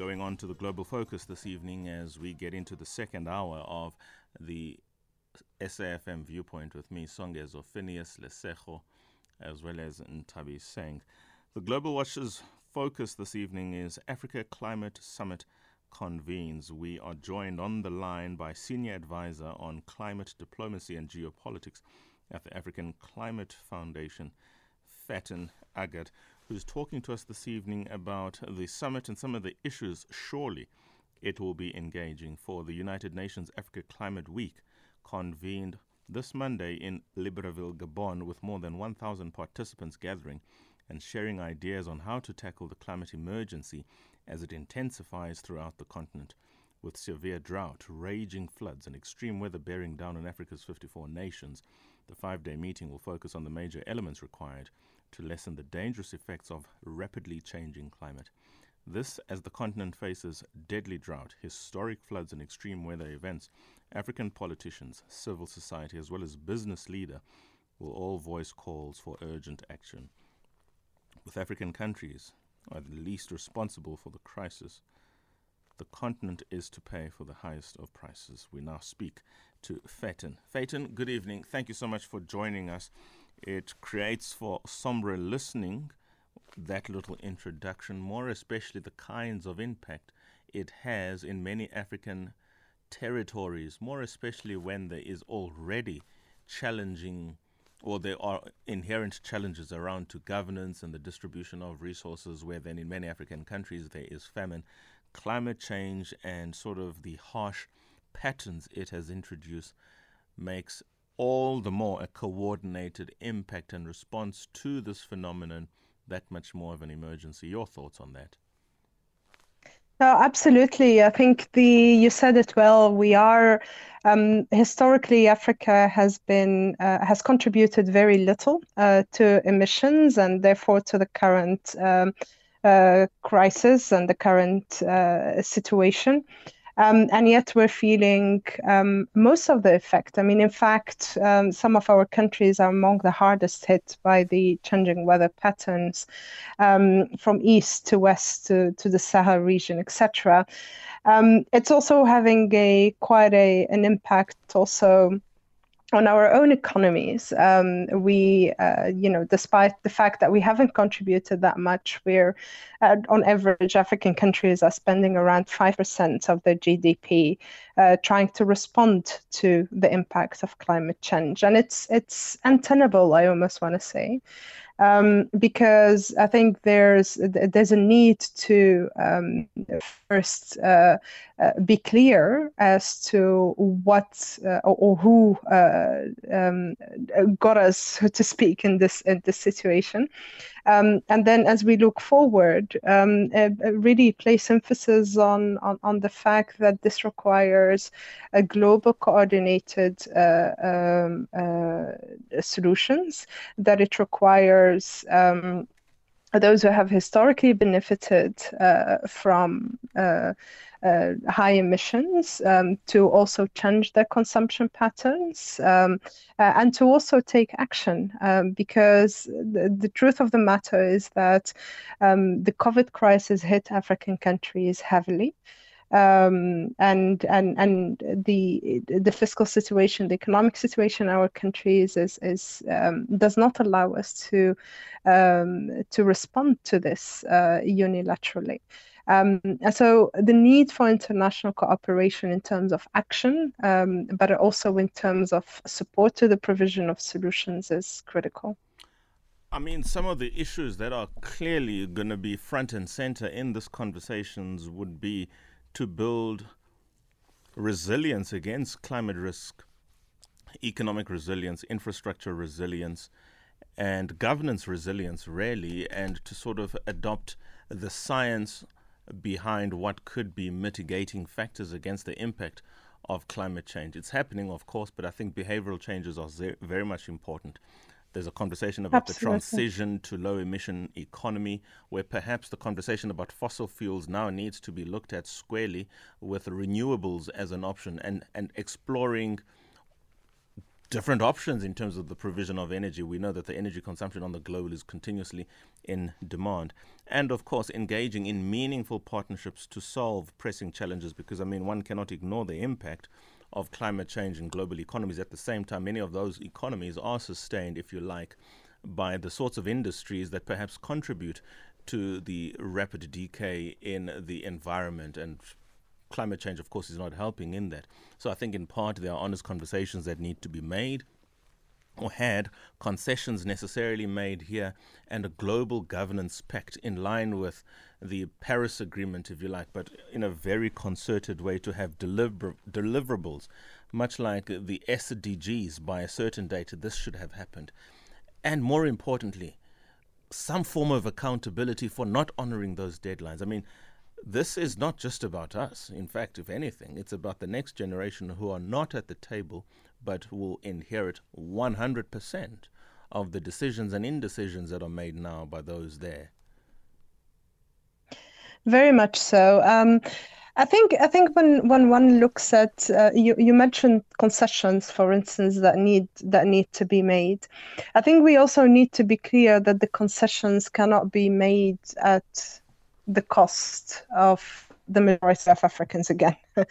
going on to the global focus this evening as we get into the second hour of the SAFM viewpoint with me, Songezo Phineas Lesejo, as well as Ntabi Seng. The Global Watch's focus this evening is Africa Climate Summit convenes. We are joined on the line by Senior Advisor on Climate Diplomacy and Geopolitics at the African Climate Foundation, Faten Aggad, who's talking to us this evening about the summit and some of the issues surely it will be engaging for the United Nations Africa Climate Week convened this Monday in Libreville, Gabon, with more than 1,000 participants gathering and sharing ideas on how to tackle the climate emergency as it intensifies throughout the continent. With severe drought, raging floods, and extreme weather bearing down on Africa's 54 nations, the five day meeting will focus on the major elements required to lessen the dangerous effects of rapidly changing climate. This, as the continent faces deadly drought, historic floods, and extreme weather events, African politicians, civil society, as well as business leader will all voice calls for urgent action. With African countries are the least responsible for the crisis, the continent is to pay for the highest of prices. We now speak to Faten. Faten, good evening. Thank you so much for joining us. It creates for sombre listening that little introduction, more especially the kinds of impact it has in many African territories, more especially when there is already challenging or there are inherent challenges around to governance and the distribution of resources, where then in many African countries there is famine, climate change, and sort of the harsh patterns it has introduced makes all the more a coordinated impact and response to this phenomenon that much more of an emergency. Your thoughts on that? No, absolutely. I think the you said it well. We are um, historically Africa has been uh, has contributed very little uh, to emissions and therefore to the current um, uh, crisis and the current uh, situation. Um, and yet we're feeling um, most of the effect. I mean, in fact, um, some of our countries are among the hardest hit by the changing weather patterns um, from east to west to, to the Sahel region, etc. Um, it's also having a quite a an impact also on our own economies, um, we, uh, you know, despite the fact that we haven't contributed that much, we're, uh, on average, African countries are spending around 5% of their GDP uh, trying to respond to the impact of climate change. And it's, it's untenable, I almost want to say um, because I think there's there's a need to um, first uh, uh, be clear as to what uh, or, or, who uh, um, got us, so to speak, in this in this situation, um, and then as we look forward, um, uh, really place emphasis on, on, on the fact that this requires a global coordinated uh, um, solutions, that it requires um, those who have historically benefited uh, from uh, uh, high emissions um, to also change their consumption patterns um, uh, and to also take action um, because the, the, truth of the matter is that um, the COVID crisis hit African countries heavily. Um, and and and the the fiscal situation, the economic situation in our countries is is um, does not allow us to um, to respond to this uh, unilaterally. Um, and so the need for international cooperation in terms of action, um, but also in terms of support to the provision of solutions is critical. I mean, some of the issues that are clearly going to be front and center in this conversations would be to build resilience against climate risk, economic resilience, infrastructure resilience, and governance resilience, really, and to sort of adopt the science behind what could be mitigating factors against the impact of climate change. It's happening, of course, but I think behavioral changes are very much important. There's a conversation about Absolutely. the transition to low emission economy, where perhaps the conversation about fossil fuels now needs to be looked at squarely with renewables as an option and, and exploring different options in terms of the provision of energy. We know that the energy consumption on the globe is continuously in demand. And of course, engaging in meaningful partnerships to solve pressing challenges because, I mean, one cannot ignore the impact of climate change and global economies. At the same time, many of those economies are sustained, if you like, by the sorts of industries that perhaps contribute to the rapid decay in the environment and climate change, of course, is not helping in that. So I think in part there are honest conversations that need to be made or had, concessions necessarily made here, and a global governance pact in line with the Paris Agreement, if you like, but in a very concerted way to have deliver- deliverables, much like the SDGs by a certain date. This should have happened. And more importantly, some form of accountability for not honoring those deadlines. I mean, this is not just about us. In fact, if anything, it's about the next generation who are not at the table but will inherit 100% of the decisions and indecisions that are made now by those there. Very much so. Um, I think I think when when one looks at uh, you you mentioned concessions, for instance, that need that need to be made. I think we also need to be clear that the concessions cannot be made at the cost of the majority of Africans again. um,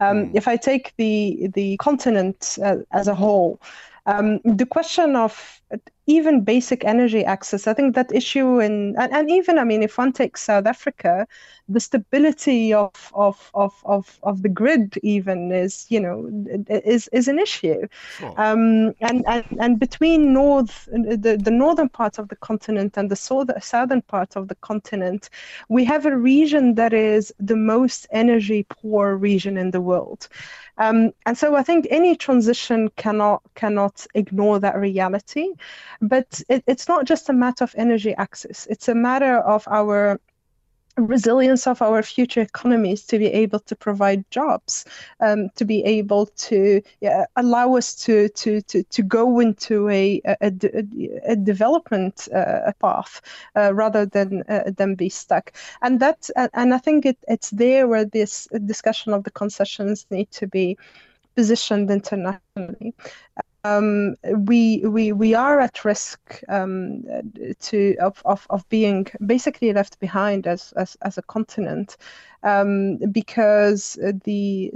mm. If I take the the continent uh, as a whole, um, the question of even basic energy access, I think that issue in and, and even I mean if one takes South Africa, the stability of of of of, of the grid even is you know is is an issue, sure. um, and, and and between north the, the northern part of the continent and the southern part of the continent, we have a region that is the most energy poor region in the world. Um, and so I think any transition cannot cannot ignore that reality. But it, it's not just a matter of energy access; it's a matter of our resilience of our future economies to be able to provide jobs, um, to be able to yeah, allow us to to to, to go into a a, a, development uh, path uh, rather than uh, than be stuck. And that and I think it, it's there where this discussion of the concessions need to be positioned internationally um, we we we are at risk um, to of, of, of being basically left behind as as, as a continent um, because the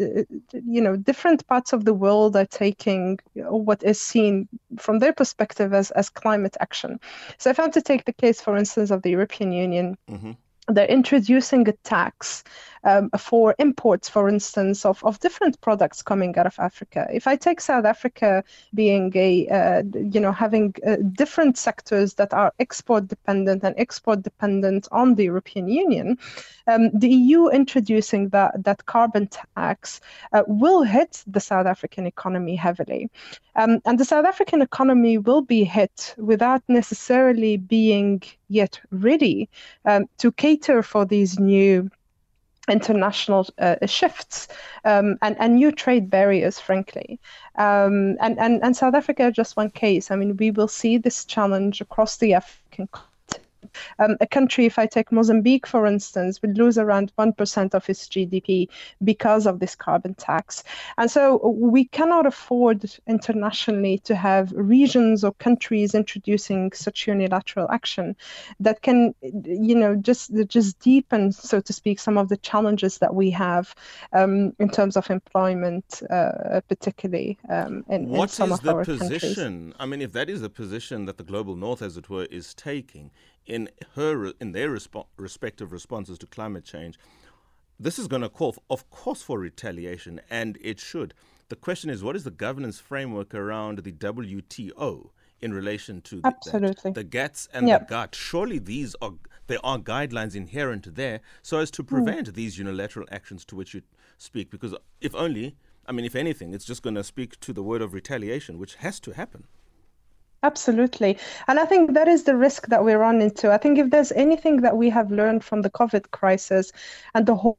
you know different parts of the world are taking what is seen from their perspective as as climate action. So if I am to take the case, for instance, of the European Union. Mm-hmm they're introducing a tax um, for imports, for instance, of, of different products coming out of Africa. If I take South Africa being a, uh, you know, having uh, different sectors that are export dependent and export dependent on the European Union, um, the EU introducing that, that carbon tax uh, will hit the South African economy heavily. Um, and the South African economy will be hit without necessarily being yet ready um, to cater for these new international uh, shifts um, and, and new trade barriers, frankly. Um, and, and, and South Africa, just one case. I mean, we will see this challenge across the African continent um, a country, if I take Mozambique, for instance, would lose around 1% of its GDP because of this carbon tax. And so we cannot afford internationally to have regions or countries introducing such unilateral action that can, you know, just, just deepen, so to speak, some of the challenges that we have um, in terms of employment, uh, particularly um, in, what in some of our What is the position? countries. I mean, if that is the position that the global north, as it were, is taking, in her in their resp- respective responses to climate change, this is going to call, of course, for retaliation, and it should. The question is, what is the governance framework around the WTO in relation to Absolutely. The, the GATS and yep. the GATT? Surely these are there are guidelines inherent there so as to hmm. prevent mm. these unilateral actions to which you speak. Because if only, I mean, if anything, it's just going to speak to the word of retaliation, which has to happen. Absolutely. And I think that is the risk that we run into. I think if there's anything that we have learned from the COVID crisis and the whole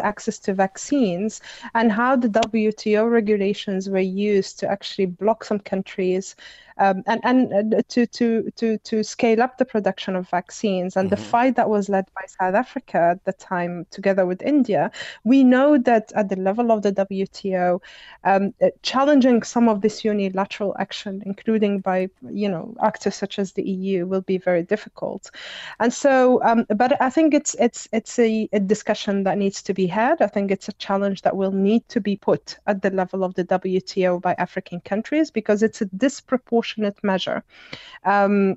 access to vaccines and how the WTO regulations were used to actually block some countries um, and and to to to to scale up the production of vaccines and mm-hmm. the fight that was led by South Africa at the time together with India, we know that at the level of the WTO, um, uh, challenging some of this unilateral action, including by you know actors such as the EU, will be very difficult. And so, um, but I think it's it's it's a, a discussion that needs to be had. I think it's a challenge that will need to be put at the level of the WTO by African countries because it's a disproportionate measure. Um,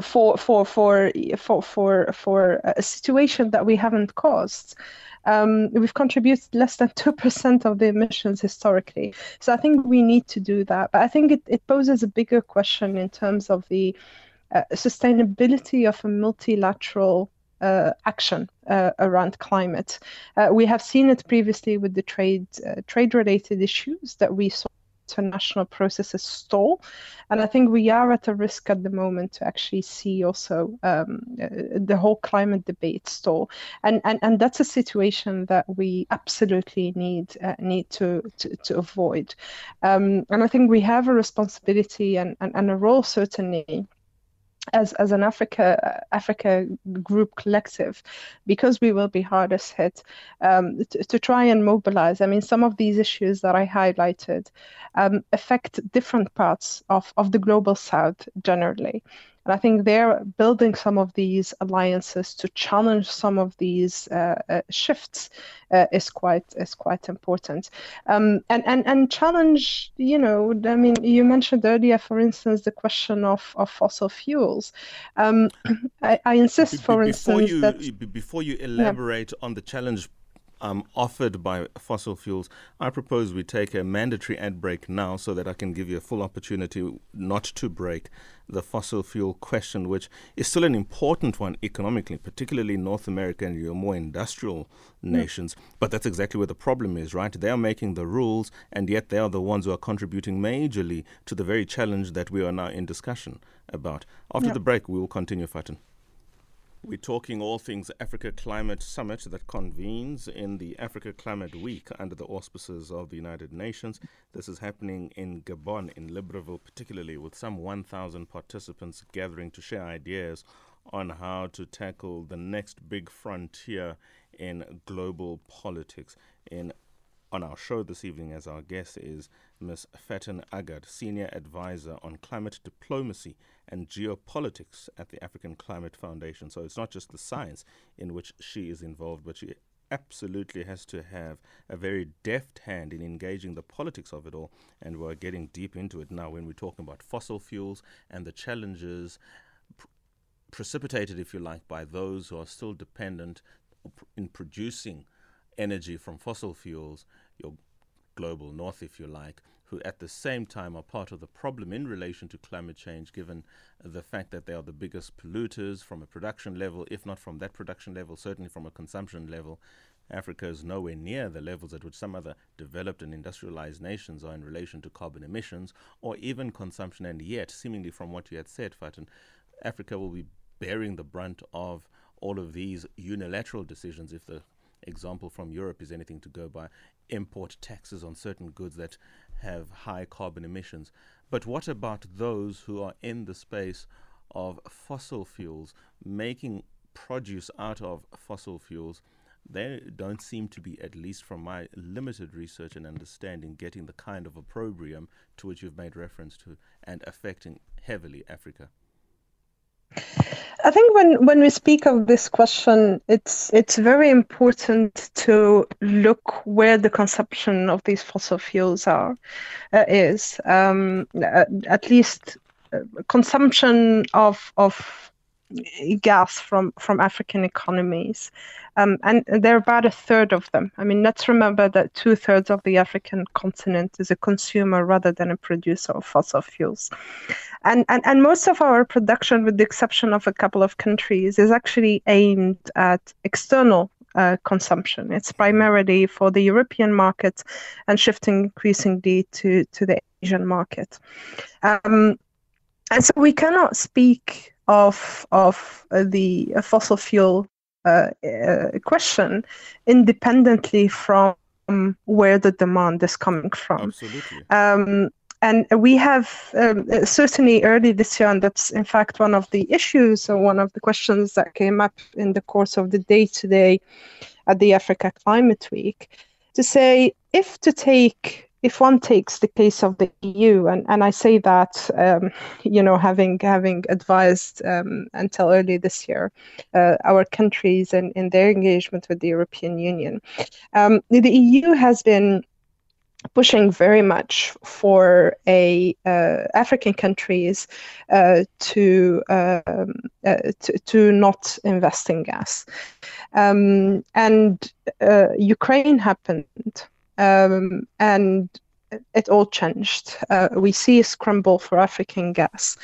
for for for for for for a situation that we haven't caused. Um, we've contributed less than 2% of the emissions historically. So I think we need to do that. But I think it, it poses a bigger question in terms of the uh, sustainability of a multilateral action uh, around climate. Uh, we have seen it previously with the trade uh, trade related issues that we saw international processes stall. And I think we are at a risk at the moment to actually see also um, uh, the whole climate debate stall. And, and, and that's a situation that we absolutely need uh, need to, to, to avoid. Um, and I think we have a responsibility and, and, and a role certainly as as an Africa Africa group collective, because we will be hardest hit, um, to, to, try and mobilize. I mean, some of these issues that I highlighted um, affect different parts of, of the global south generally. And I think they're building some of these alliances to challenge some of these uh, uh, shifts uh, is quite is quite important. Um, and and and challenge, you know, I mean, you mentioned earlier, for instance, the question of, of fossil fuels. Um, I, I, insist, for before instance, you, that before you elaborate yeah. on the challenge um, offered by fossil fuels, I propose we take a mandatory ad break now so that I can give you a full opportunity not to break the fossil fuel question, which is still an important one economically, particularly North America and your more industrial nations. Mm. But that's exactly where the problem is, right? They are making the rules, and yet they are the ones who are contributing majorly to the very challenge that we are now in discussion about. After the break, we will continue, Faten. We're talking all things Africa Climate Summit that convenes in the Africa Climate Week under the auspices of the United Nations. This is happening in Gabon, in Libreville, particularly, with some 1,000 participants gathering to share ideas on how to tackle the next big frontier in global politics. In on our show this evening, as our guest is Ms. Faten Aggad, Senior Advisor on Climate Diplomacy and Geopolitics at the African Climate Foundation. So it's not just the science in which she is involved, but she absolutely has to have a very deft hand in engaging the politics of it all. And we're getting deep into it now when we're talking about fossil fuels and the challenges pr- precipitated, if you like, by those who are still dependent in producing energy from fossil fuels, your global north, if you like, who at the same time are part of the problem in relation to climate change, given the fact that they are the biggest polluters from a production level, if not from that production level, certainly from a consumption level. Africa is nowhere near the levels at which some other developed and industrialized nations are in relation to carbon emissions or even consumption. And yet, seemingly from what you had said, Faten, Africa will be bearing the brunt of all of these unilateral decisions if the example from Europe is anything to go by, import taxes on certain goods that have high carbon emissions. But what about those who are in the space of fossil fuels, making produce out of fossil fuels? They don't seem to be, at least from my limited research and understanding, getting the kind of opprobrium to which you've made reference to and affecting heavily Africa. I think when, when we speak of this question, it's it's very important to look where the consumption of these fossil fuels are uh, is. Um, at, at, least uh, consumption of of gas from from African economies, um, and they're about a third of them. I mean, let's remember that two thirds of the African continent is a consumer rather than a producer of fossil fuels. And, and, and most of our production, with the exception of a couple of countries, is actually aimed at external uh, consumption. It's primarily for the European market and shifting increasingly to, to the Asian market. Um, and so we cannot speak of, of uh, the fossil fuel uh, question independently from where the demand is coming from. Absolutely. Um, and we have um, certainly early this year, and that's in fact one of the issues or one of the questions that came up in the course of the day today at the Africa Climate Week, to say if to take if one takes the case of the EU, and, and I say that, um, you know, having having advised um, until early this year uh, our countries and in, in their engagement with the European Union, um, the EU has been pushing very much for a uh, African countries uh, to, um, uh, to, to not invest in gas, um, and uh, Ukraine happened, um, and it all changed. Uh, we see a scramble for African gas.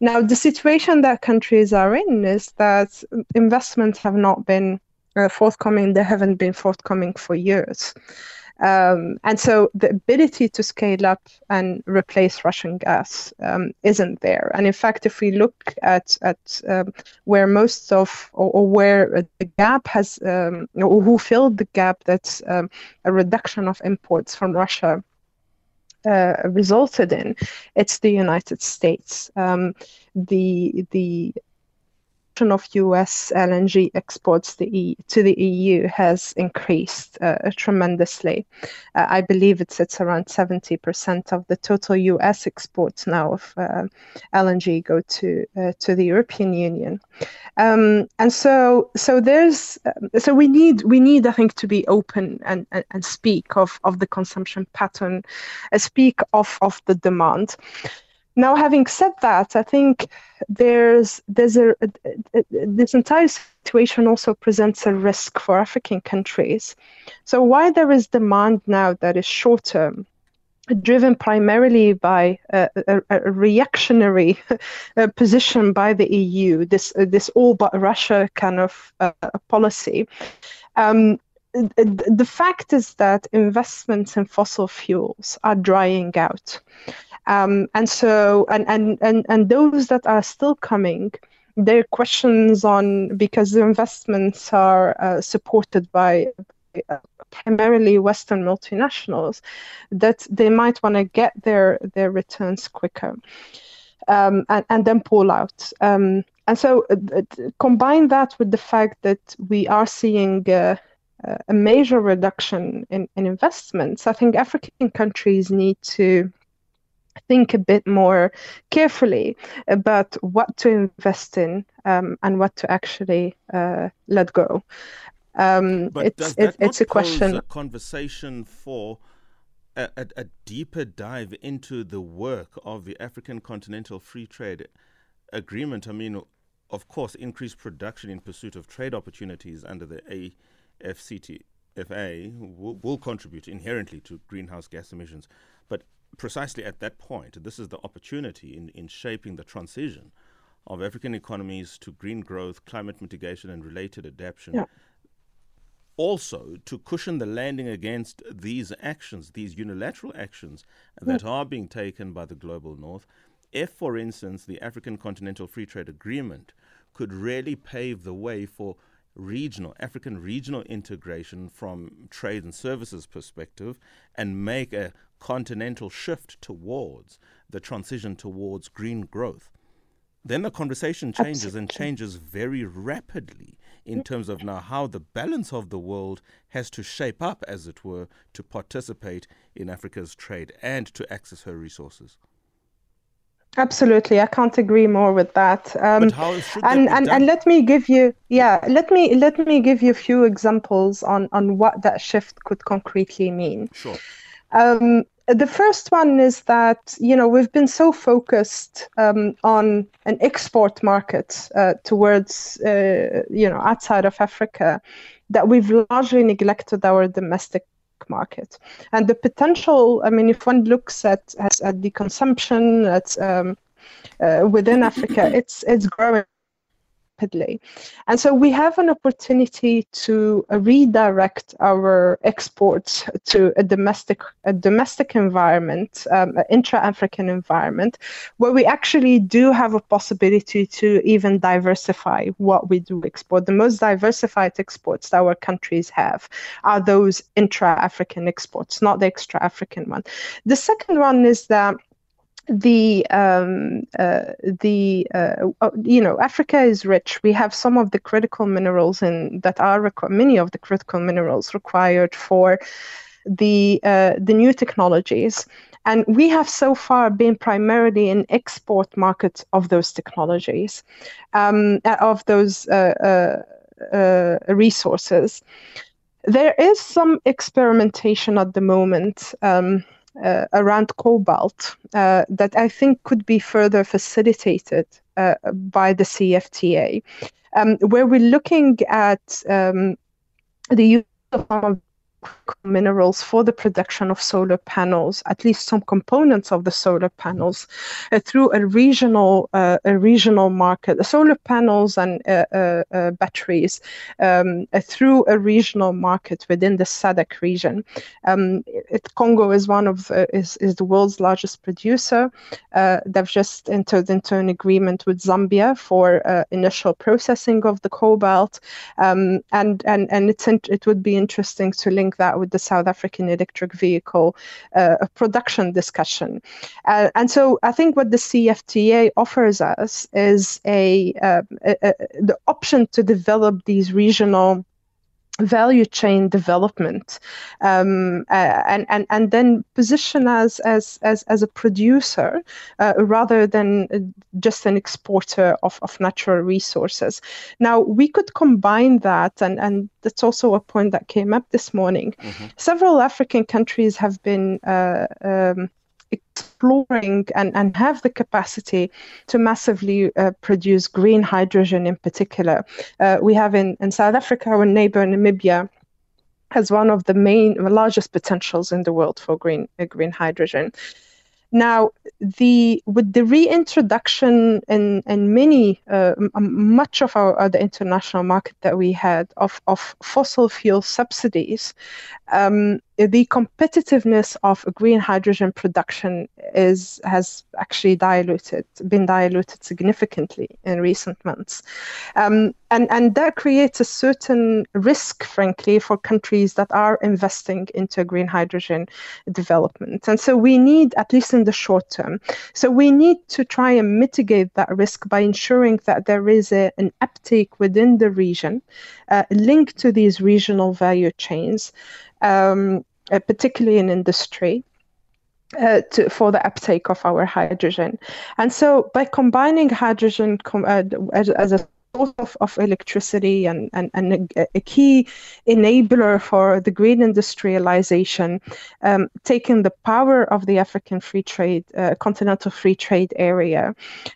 Now, the situation that countries are in is that investments have not been uh, forthcoming. They haven't been forthcoming for years. Um, and so the ability to scale up and replace Russian gas um, isn't there. And in fact, if we look at at um, where most of or, or, where the gap has, um, or who filled the gap, that's um, a reduction of imports from Russia. Uh, resulted in it's the United States. Um, the the of US LNG exports e- to the EU has increased uh, tremendously. Uh, I believe it sits around 70% of the total US exports now of uh, LNG go to uh, to the European Union. Um, and so so there's um, so we need we need I think to be open and, and, and speak of, of the consumption pattern, uh, speak of, of the demand. Now, having said that, I think there's there's a, this entire situation also presents a risk for African countries. So while there is demand now that is short term, driven primarily by a, a reactionary position by the EU, this this all but Russia kind of uh, policy. Um, the fact is that investments in fossil fuels are drying out. Um, and so, and, and, and, and those that are still coming, their questions on because the investments are uh, supported by uh, primarily Western multinationals, that they might want to get their their returns quicker, um, and and then pull out. Um, and so, uh, combine that with the fact that we are seeing. Uh, a major reduction in, in investments. I think African countries need to think a bit more carefully about what to invest in um, and what to actually uh, let go. Um, but it's does that it, it's a question. A conversation for a, a, a, deeper dive into the work of the African Continental Free Trade Agreement. I mean, of course, increased production in pursuit of trade opportunities under the AfCFTA will, will contribute inherently to greenhouse gas emissions. But precisely at that point, this is the opportunity in, in shaping the transition of African economies to green growth, climate mitigation, and related adaptation. Yeah. Also, to cushion the landing against these actions, these unilateral actions that yeah. are being taken by the global north, if, for instance, the African Continental Free Trade Agreement could really pave the way for regional, African regional integration from trade and services perspective and make a continental shift towards the transition towards green growth, then the conversation changes Absolutely. and changes very rapidly in terms of now how the balance of the world has to shape up, as it were, to participate in Africa's trade and to access her resources. Absolutely, I can't agree more with that. Um, but how should and, and, and let me give you yeah let me let me give you a few examples on on what that shift could concretely mean. Sure. Um, the first one is that you know we've been so focused um, on an export market uh, towards uh, you know outside of Africa that we've largely neglected our domestic market and the potential. I mean, if one looks at at, at the consumption at um, uh, within Africa, it's it's growing rapidly. And so we have an opportunity to uh, redirect our exports to a domestic, a domestic environment, um, an intra-African environment, where we actually do have a possibility to even diversify what we do export. The most diversified exports that our countries have are those intra-African exports, not the extra-African one. The second one is that the um, uh, the uh, uh, you know Africa is rich. We have some of the critical minerals and that are requ- many of the critical minerals required for the uh, the new technologies. And we have so far been primarily an export market of those technologies, um, uh, of those uh, resources. There is some experimentation at the moment. Um, uh, around cobalt uh, that I think could be further facilitated uh, by the CFTA, um, where we're looking at um, the use of minerals for the production of solar panels, at least some components of the solar panels, uh, through a regional uh, a regional market. The solar panels and uh, uh, uh batteries um, uh, through a regional market within the SADC region. Um, it, Congo is one of is is the world's largest producer. they've just entered into an agreement with Zambia for initial processing of the cobalt, um, and and and it's it would be interesting to link that with the South African electric vehicle uh, production discussion. Uh, and so I think what the CFTA offers us is a, uh, a, a the option to develop these regional value chain development um, uh, and, and and then position as as as, as a producer uh, rather than uh, just an exporter of, of natural resources now we could combine that and and that's also a point that came up this morning mm-hmm. several african countries have been uh, um, exploring and, and have the capacity to massively uh, produce green hydrogen in particular. Uh, we have in, in South Africa, our neighbor Namibia has one of the main, largest potentials in the world for green, uh, green hydrogen. Now, the with the reintroduction in in many uh, much of our the international market that we had of of fossil fuel subsidies, um, the competitiveness of green hydrogen production is has actually diluted, been diluted significantly in recent months, um, and and that creates a certain risk, frankly, for countries that are investing into green hydrogen development. And so we need, at least in the short term, so we need to try and mitigate that risk by ensuring that there is a, an uptake within the region uh, linked to these regional value chains um, uh, particularly in industry. Uh, to, for the uptake of our hydrogen. And so by combining hydrogen com- uh, as, as, a source of, of electricity and, and, and a, a, key enabler for the green industrialization, um, taking the power of the African free trade, uh, continental free trade area,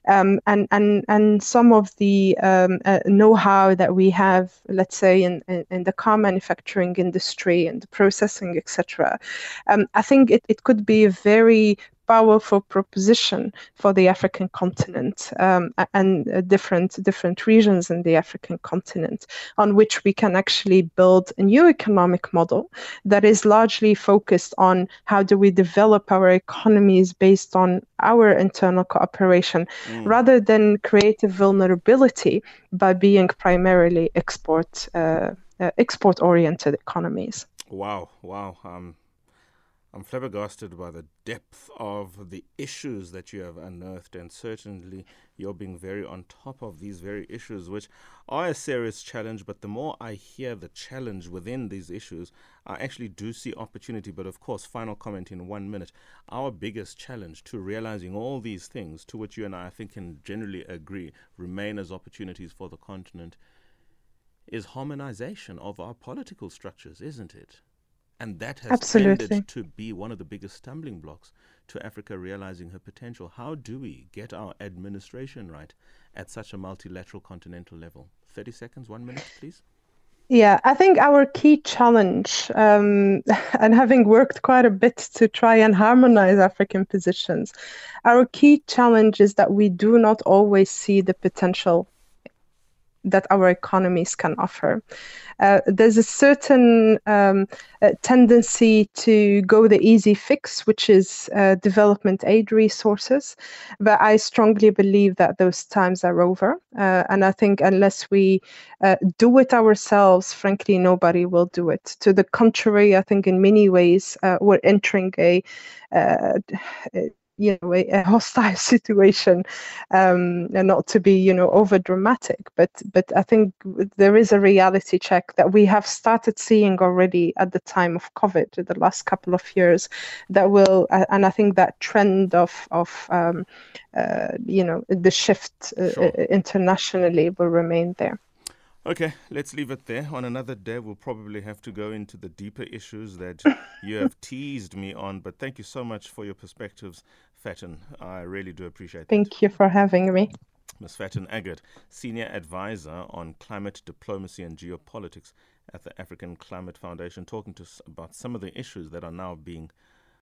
um, and, and, and some of the um, uh, know-how that we have, let's say, in, in, in, the car manufacturing industry and the processing, etc. Um, I think it, it could be a very powerful proposition for the African continent um, and uh, different different regions in the African continent, on which we can actually build a new economic model that is largely focused on how do we develop our economies based on our internal cooperation, mm. rather than create a vulnerability by being primarily export uh, uh, export oriented economies. Wow! Wow! Um I'm flabbergasted by the depth of the issues that you have unearthed, and certainly you're being very on top of these very issues, which are a serious challenge. But the more I hear the challenge within these issues, I actually do see opportunity. But of course, final comment in one minute. Our biggest challenge to realizing all these things, to which you and I, I think, can generally agree, remain as opportunities for the continent, is harmonization of our political structures, isn't it? And that has Absolutely. tended to be one of the biggest stumbling blocks to Africa realizing her potential. How do we get our administration right at such a multilateral continental level? 30 seconds, one minute, please. Yeah, I think our key challenge, um, and having worked quite a bit to try and harmonize African positions, our key challenge is that we do not always see the potential that our economies can offer. Uh, there's a certain um, uh, tendency to go the easy fix, which is uh, development aid resources. But I strongly believe that those times are over. Uh, and I think unless we uh, do it ourselves, frankly, nobody will do it. To the contrary, I think in many ways we're entering a you know a, a hostile situation um, and not to be you know over dramatic but but i think there is a reality check that we have started seeing already at the time of covid the last couple of years that will uh, and i think that trend of of um, uh, you know the shift uh, sure. internationally will remain there Okay, let's leave it there. On another day, we'll probably have to go into the deeper issues that you have teased me on. But thank you so much for your perspectives, Faten. I really do appreciate. Thank you for having me. Ms. Faten Aggad, Senior Advisor on Climate Diplomacy and Geopolitics at the African Climate Foundation, talking to us about some of the issues that are now being